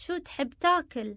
شو تحب تاكل؟